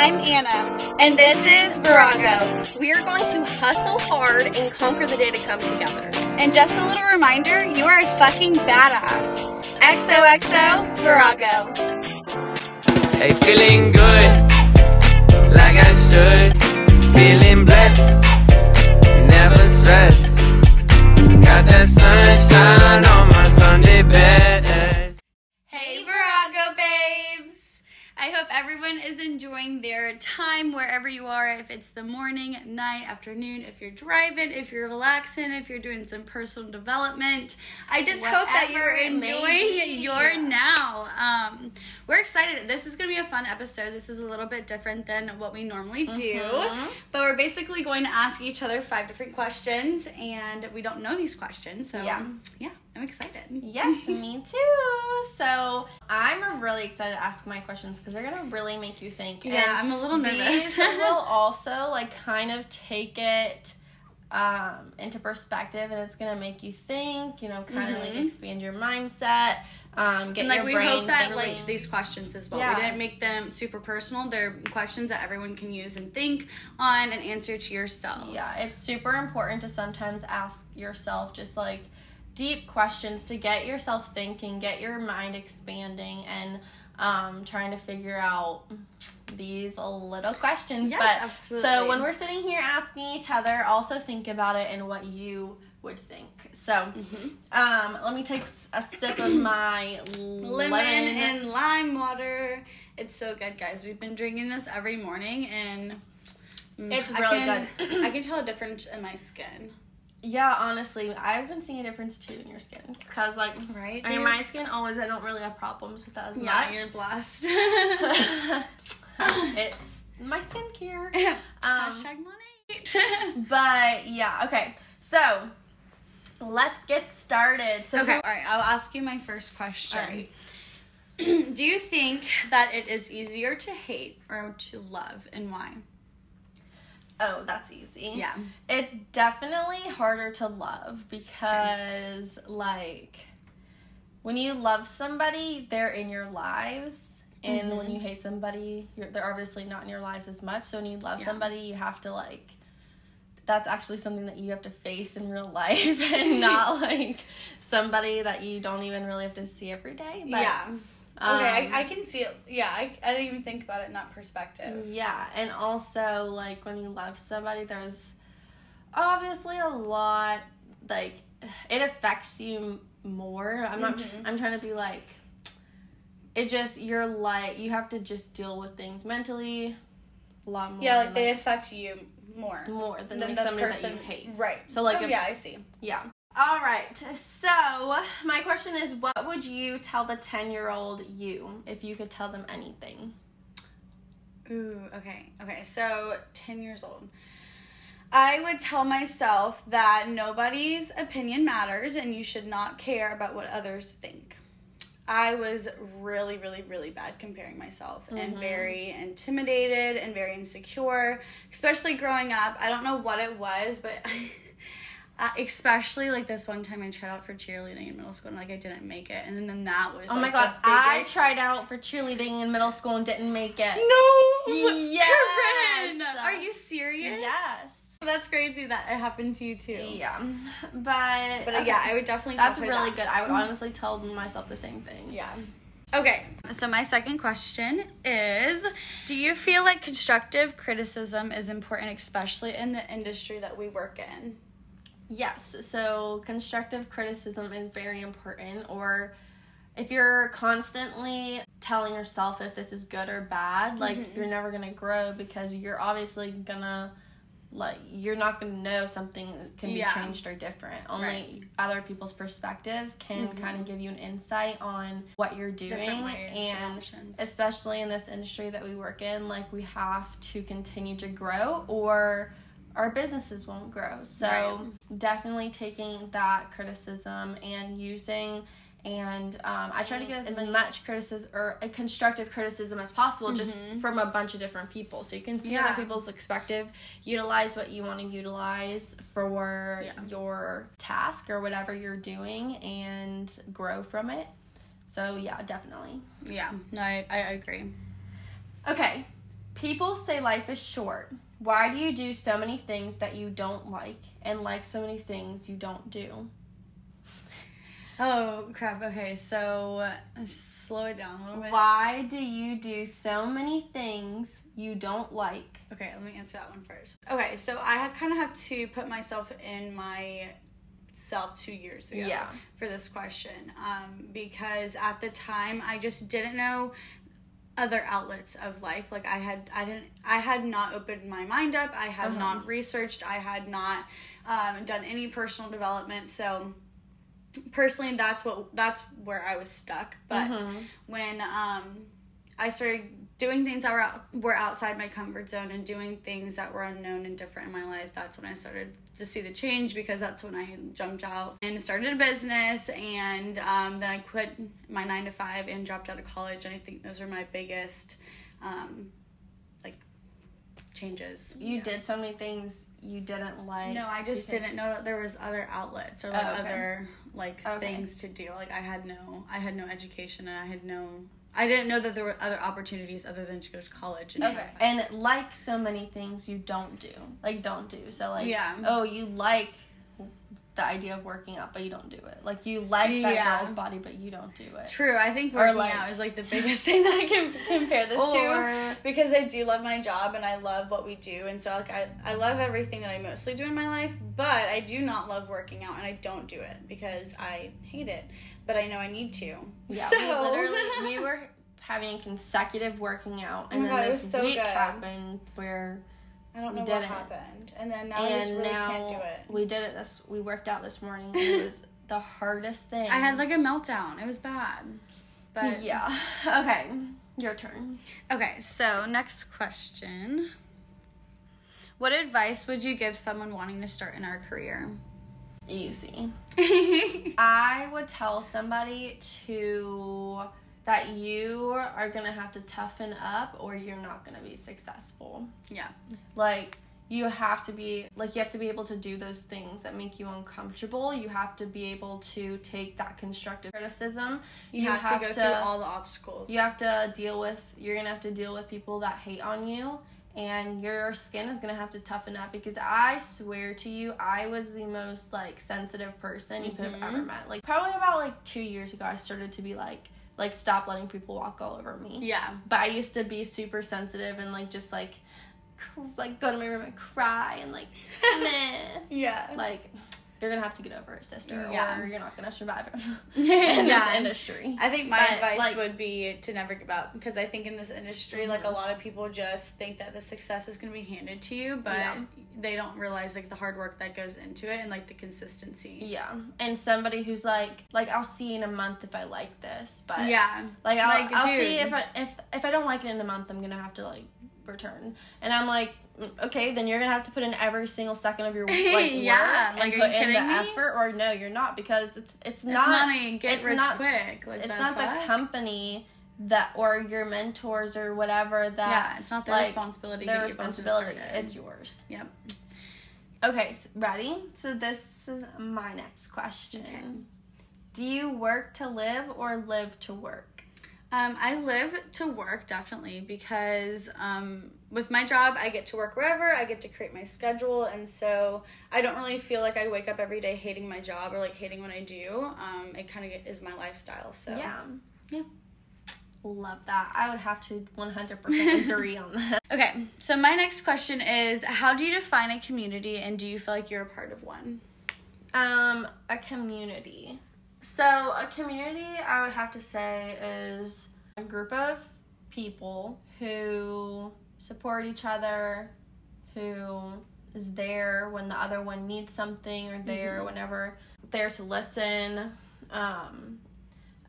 I'm Anna, and this is Virago. We are going to hustle hard and conquer the day to come together. And just a little reminder, you are a fucking badass. XOXO Virago. Hey, feeling good, like I should. Feeling blessed, never stressed. Got that sunshine on my Sunday best. Everyone is enjoying their time wherever you are. If it's the morning, night, afternoon, if you're driving, if you're relaxing, if you're doing some personal development. I just hope that you're Whatever enjoying your now. Um, we're excited. This is going to be a fun episode. This is a little bit different than what we normally do. Mm-hmm. But we're basically going to ask each other five different questions, and we don't know these questions. So, Yeah. yeah I'm excited. Yes, me too. So I'm really excited to ask my questions because they're gonna really make you think. Yeah, I'm a little nervous. These will also like kind of take it um, into perspective, and it's gonna make you think. You know, kind of like expand your mindset. Um, get Mm-hmm. And like your we brain hope that thinking. relate to these questions as well. Yeah. We didn't make them super personal. They're questions that everyone can use and think on and answer to yourself. Yeah, it's super important to sometimes ask yourself just like deep questions to get yourself thinking, get your mind expanding, and um, trying to figure out these little questions. Yes, but absolutely. so when we're sitting here asking each other, also think about it and what you would think. So, Mm-hmm. um, let me take a sip of my lemon, and lime water. It's so good, guys. We've been drinking this every morning, and mm, It's I really can- good. I can tell a difference in my skin. Yeah, honestly, I've been seeing a difference too in your skin because like. Right? I mean, my skin always, I don't really have problems with that as yeah, much. you're blessed. it's my skincare. Um, Hashtag money. but yeah, okay. So let's get started. So okay, all right. I'll ask you my first question. All right. Do you think that it is easier to hate or to love, and why? Oh, that's easy. Yeah. It's definitely harder to love because like when you love somebody, they're in your lives. And when mm-hmm. you hate somebody, you're, they're obviously not in your lives as much. So when you love Yeah. somebody, you have to like that's actually something that you have to face in real life and not like somebody that you don't even really have to see every day. But, yeah. Um, Okay, I, I can see it. Yeah, I, I didn't even think about it in that perspective. Yeah, and also like when you love somebody, there's obviously a lot like it affects you more. I'm not. Mm-hmm. I'm trying to be like. It just you're like you have to just deal with things mentally, a lot more. Yeah, like than, they affect you more more than, than like the somebody person that you hate. Right. So, like, oh, if- yeah, I see. Yeah. All right. So my question is, what would you tell the ten year old you if you could tell them anything? Ooh, okay. Okay, so 10 years old. I would tell myself that nobody's opinion matters and you should not care about what others think. I was really, really, really bad comparing myself and mm-hmm. very intimidated and very insecure, especially growing up. I don't know what it was, but uh, especially like this one time I tried out for cheerleading in middle school and like I didn't make it. And then that was Oh my god, I tried out for cheerleading in middle school and didn't make it. No! Yes! Corinne! Are you serious? Yes. That's crazy that it happened to you too. Yeah. But But uh, yeah, I would definitely that's tell really that. good. I would honestly tell myself the same thing. Yeah. Okay, so my second question is Do you feel like constructive criticism is important, especially in the industry that we work in? Yes. So constructive criticism is very important or if you're constantly telling yourself if this is good or bad, like Mm-hmm. you're never gonna grow because you're obviously gonna like you're not gonna know something can be Yeah. changed or different. Only Right. Mm-hmm. other people's perspectives can kind of give you an insight on what you're doing and and options. especially in this industry that we work in, like we have to continue to grow or our businesses won't grow. So definitely taking that criticism and using and um, I try to get as much criticism or a constructive criticism as possible, just from a bunch of different people, so you can see Yeah. other people's perspective, utilize what you want to utilize for Yeah. your task or whatever you're doing, and grow from it. So yeah, definitely. Yeah, no, I, I agree. Okay. People say life is short. Why do you do so many things that you don't like and like so many things you don't do? Oh crap. Okay, so uh, slow it down a little bit. Why do you do so many things you don't like? Okay, let me answer that one first. Okay, so I had kind of had to put myself in my self two years ago Yeah. for this question um, because at the time I just didn't know other outlets of life. Like i had i didn't i had not opened my mind up. I had Uh-huh. not researched. I had not um, done any personal development. So personally that's what that's where i was stuck. But Mhm. when um i started doing things that were out, were outside my comfort zone and doing things that were unknown and different in my life that's when i started to see the change because that's when i jumped out and started a business and um, then i quit my nine to five and dropped out of college and i think those are my biggest um, like changes You Yeah. did so many things you didn't like. no i just because- didn't know that there was other outlets or like Oh, okay. other like Okay. things to do like i had no i had no education and i had no i didn't know that there were other opportunities other than to go to college and Okay. And like so many things you don't do. Like don't do. So like Yeah. oh, you like the idea of working out but you don't do it. Like you like that Yeah. girl's body but you don't do it. True, I think working like- out is like the biggest thing that I can compare this to because I do love my job and I love what we do and so like I, I love everything that I mostly do in my life, but I do not love working out and I don't do it because I hate it, but I know I need to. yeah, so we literally we were having consecutive working out oh and Oh then God, this so week good. happened where I don't know what happened. And then now I just really can't do it. we did it this we worked out this morning it was the hardest thing. I had like a meltdown. It was bad. But Yeah. Okay. Your turn. Okay, so next question. What advice would you give someone wanting to start in our career? Easy. I would tell somebody to that you are gonna have to toughen up or you're not gonna be successful. yeah. Like you have to be like you have to be able to do those things that make you uncomfortable. You have to be able to take that constructive criticism. You, have, to go through all the obstacles. you have to deal with you're gonna have to deal with people that hate on you and your skin is gonna have to toughen up because i swear to you i was the most like sensitive person you could have ever mm-hmm. met like probably about like two years ago i started to be like like stop letting people walk all over me Yeah. but i used to be super sensitive and like just like cr- like go to my room and cry and like meh. Yeah. like you're gonna have to get over it sister Yeah. or you're not gonna survive in this industry I think my But, advice like- would be to never give up because I think in this industry, like a mm-hmm. lot of people just think that the success is to be handed to you, but Yeah. they don't realize like the hard work that goes into it and like the consistency. Yeah, and somebody who's like, like I'll see in a month if I like this, but Yeah. like I'll, Like, I'll see if I if if I don't like it in a month, I'm gonna have to like return, and I'm like, okay, then you're gonna have to put in every single second of your like Yeah, work like, and put in the me? effort, or no, you're not because it's it's It's not, not, a get it's rich not- quick. Like it's the not the company that or your mentors or whatever that Yeah, it's not their like, responsibility. their your responsibility. It's yours. Yep. Okay, so ready? So this is my next question. Okay. Do you work to live or live to work? Um, I live to work definitely because um, with my job, I get to work wherever. I get to create my schedule, and so I don't really feel like I wake up every day hating my job or like hating what I do. Um, it kind of is my lifestyle. So Yeah. Yeah. Love that. I would have to 100% agree on that. Okay, so my next question is: How do you define a community, and do you feel like you're a part of one? Um, a community. So, a community, I would have to say, is a group of people who support each other, who is there when the other one needs something, or there whenever there to listen. Um,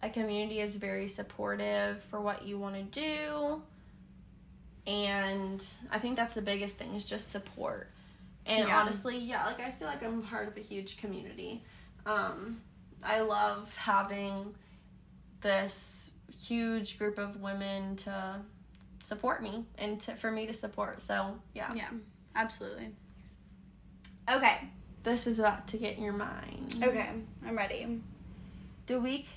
a community is very supportive for what you want to do. And I think that's the biggest thing is just support. And Yeah. honestly, yeah, like I feel like I'm part of a huge community. Um, I love having this huge group of women to support me and to, for me to support. So, yeah. Yeah, absolutely. Okay. This is about to get in your mind. Okay, I'm ready. Do we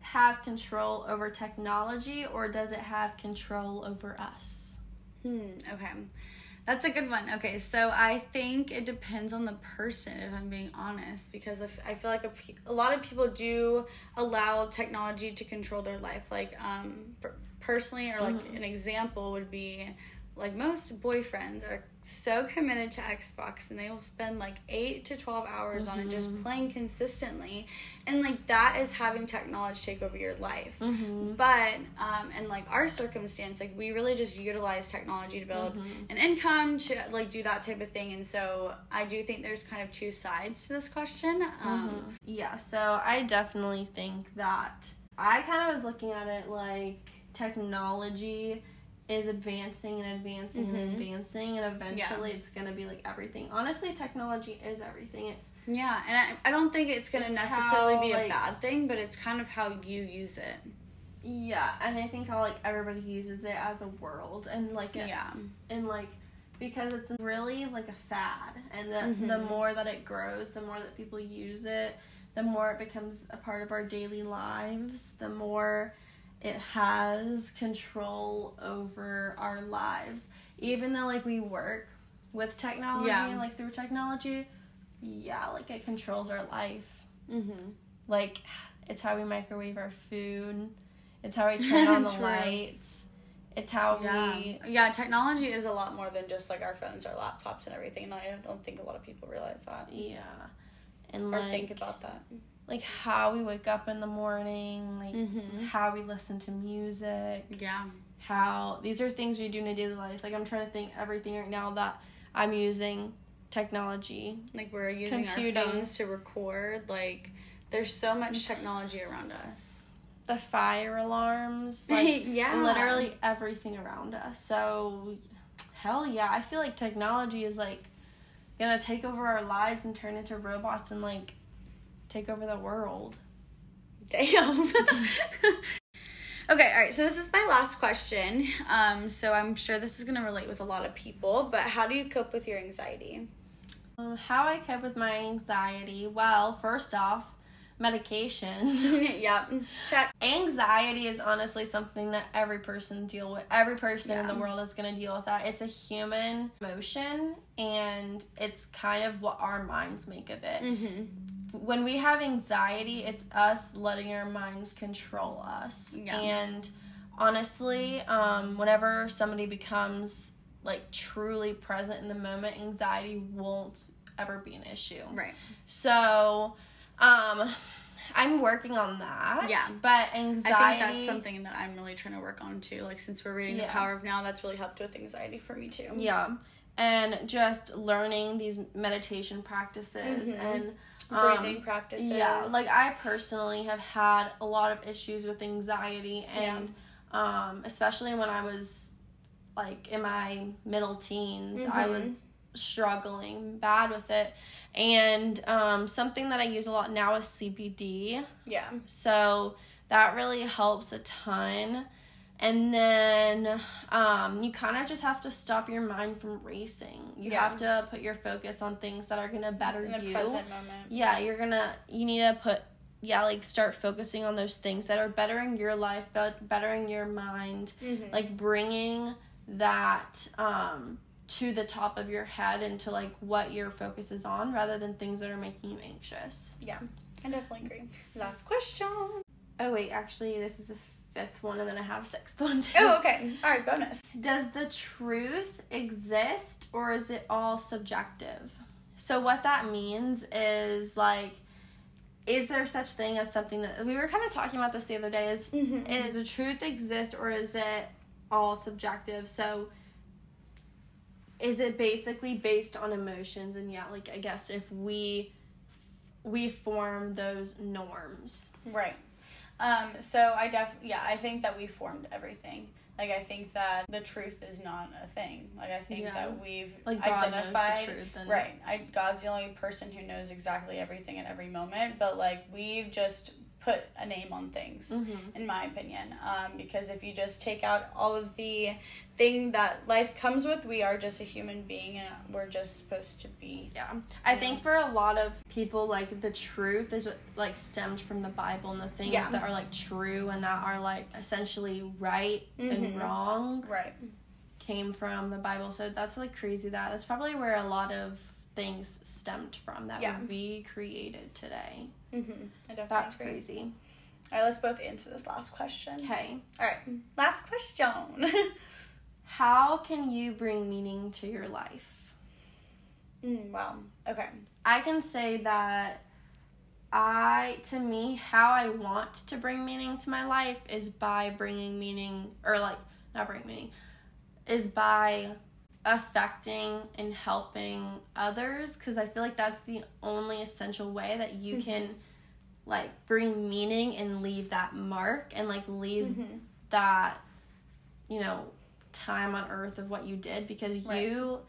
have control over technology or does it have control over us? Hmm, okay. That's a good one. Okay, so I think it depends on the person, if I'm being honest, because if, I feel like a, a lot of people do allow technology to control their life. Like, um, personally, or like an example would be like most boyfriends are so committed to Xbox and they will spend like 8 to 12 hours on it just playing consistently. And like that is having technology take over your life. But um and like our circumstance, like we really just utilize technology to build an income to like do that type of thing. And so I do think there's kind of two sides to this question. Um Yeah, so I definitely think that I kind of was looking at it like technology is advancing and advancing and mm-hmm. advancing, and eventually it's gonna be like everything. Honestly, technology is everything. It's Yeah, and I, I don't think it's gonna It's necessarily how, be a like- bad thing, but it's kind of how you use it. yeah, and I think how like everybody uses it as a world and like it, Yeah. and like because it's really like a fad and the mm-hmm. the more that it grows the more that people use it the more it becomes a part of our daily lives the more it has control over our lives even though like we work with technology Yeah. and like through technology yeah like it controls our life Mm-hmm. like it's how we microwave our food it's how we turn on the lights it's how Yeah. we yeah, technology is a lot more than just like our phones, our laptops, and everything. And I don't think a lot of people realize that Yeah. And or like think about that. Like how we wake up in the morning, like Mhm. how we listen to music, Yeah. how these are things we do in a daily life. Like I'm trying to think everything right now that I'm using technology. Like we're using Computing. our phones to record. Like there's so much technology around us. The fire alarms, like yeah. literally everything around us. So hell yeah, I feel like technology is like gonna take over our lives and turn into robots and like take over the world. Damn. okay, all right. So this is my last question. Um, so I'm sure this is gonna relate with a lot of people. But how do you cope with your anxiety? Um, how I cope with my anxiety? Well, first off, medication. yep. Check. anxiety is honestly something that every person deal with. Every person in the world is going to deal with that. It's a human emotion, and it's kind of what our minds make of it. Mm-hmm. When we have anxiety, it's us letting our minds control us. Yeah. And honestly, um, whenever somebody becomes like truly present in the moment, anxiety won't ever be an issue. Right. So, um, I'm working on that. Yeah. But anxiety. I think that's something that I'm really trying to work on too. Like since we're reading Yeah. The Power of Now, that's really helped with anxiety for me too. Yeah. And just learning these meditation practices Mhm. and um, Breathing practices. Yeah, like I personally have had a lot of issues with anxiety, Yeah. and um, especially when I was like in my middle teens, I Mhm. was struggling bad with it. And um, something that I use a lot now is CBD. yeah. So that really helps a ton. And then um, you kind of just have to stop your mind from racing. You Yeah. have to put your focus on things that are going to better In the you. present moment. Yeah, you're going to, you need to put, yeah, like start focusing on those things that are bettering your life, but bettering your mind, Mm-hmm. like bringing that um, to the top of your head and to like what your focus is on rather than things that are making you anxious. yeah. I definitely agree. Last question. Oh wait, actually, this is the fifth one, and then I have a sixth one too. Oh, okay. All right, bonus. Does the truth exist, or is it all subjective? So what that means is like, is there such thing as something that we were kind of talking about this the other day? Is Mhm. is the truth exist, or is it all subjective? So. Is it basically based on emotions and yeah, like I guess if we we form those norms. Right. Um, so I def yeah, I think that we formed everything. Like I think that the truth is not a thing. Like I think Yeah. that we've Like identified truth and right. I God's the only person who knows exactly everything at every moment, but like we've just put a name on things Mm-hmm. in my opinion. Um, because if you just take out all of the thing that life comes with, we are just a human being and we're just supposed to be Yeah. I think for a lot of people, like the truth is what like stemmed from the Bible and the things Yeah. that are like true and that are like essentially right and Mhm. wrong right. came from the Bible. So that's like crazy that that's probably where a lot of things stemmed from that Yeah. would be created today. Mm-hmm. I That's agree. crazy. All right, let's both answer this last question. Okay. All right, last question. How can you bring meaning to your life? mm, wow. Okay. I can say that I, to me, how I want to bring meaning to my life is by bringing meaning, or like, not bring meaning, is by affecting and helping others because I feel like that's the only essential way that you can like bring meaning and leave that mark and like leave Mhm. that you know time on earth of what you did because Right. you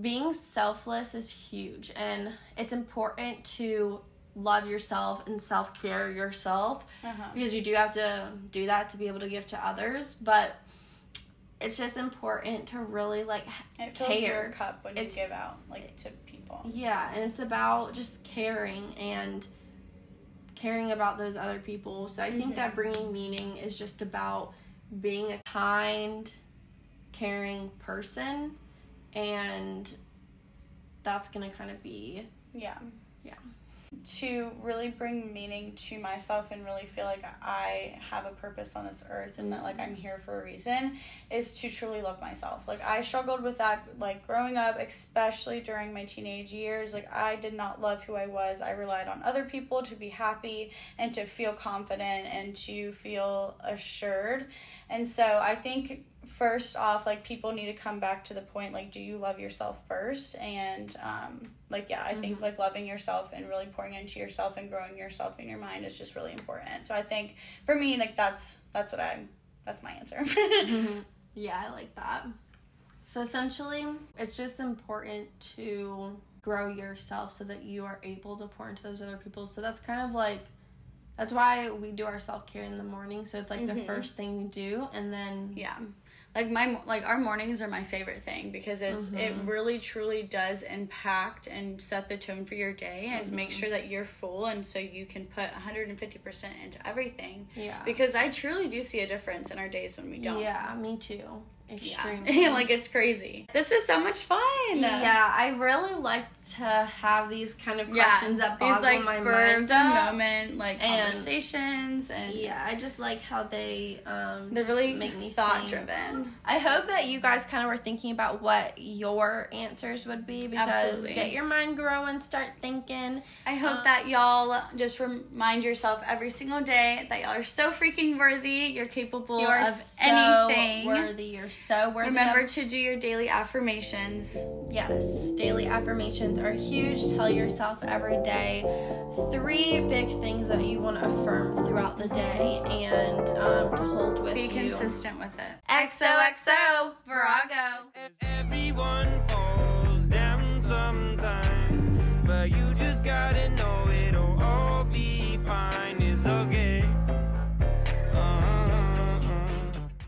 being selfless is huge and it's important to love yourself and self-care yourself Uh-huh. because you do have to do that to be able to give to others but it's just important to really like It fills care. your cup when It's- you give out, like, to people. yeah and it's about just caring and caring about those other people so i think Mhm. that bringing meaning is just about being a kind caring person and that's gonna kind of be Yeah. To really bring meaning to myself and really feel like I have a purpose on this earth and that like I'm here for a reason is to truly love myself. Like I struggled with that like growing up, especially during my teenage years. Like I did not love who I was. I relied on other people to be happy and to feel confident and to feel assured. And so I think first off like people need to come back to the point like do you love yourself first? And um like yeah i think like loving yourself and really pouring into yourself and growing yourself in your mind is just really important. So i think for me like that's that's what i that's my answer. Yeah i like that. So essentially it's just important to grow yourself so that you are able to pour into those other people. So that's kind of like that's why we do our self-care in the morning. So it's like the Mhm. first thing we do. And then yeah like my like our mornings are my favorite thing because it it mm-hmm. really truly does impact and set the tone for your day and make mm-hmm. sure that you're full and so you can put 150% into everything. Yeah. Because i truly do see a difference in our days when we don't. Yeah me too Yeah. extremely like it's crazy this was so much fun yeah i really like to have these kind of Yeah, questions that these like my mind up. moment like And- conversations and yeah i just like how they um they're really make me thought think. driven I hope that you guys kind of were thinking about what your answers would be because Absolutely. get your mind growing, start thinking. I hope Um, that y'all just remind yourself every single day that y'all are so freaking worthy. You're capable You are of so anything. worthy. You're so. Remember to do your daily affirmations. Yes, daily affirmations are huge. Tell yourself every day three big things that you want to affirm throughout the day and um, to hold with. Be you. consistent with it. XOXO Virago. Everyone falls down but you just gotta know it'll all be fine. It's okay.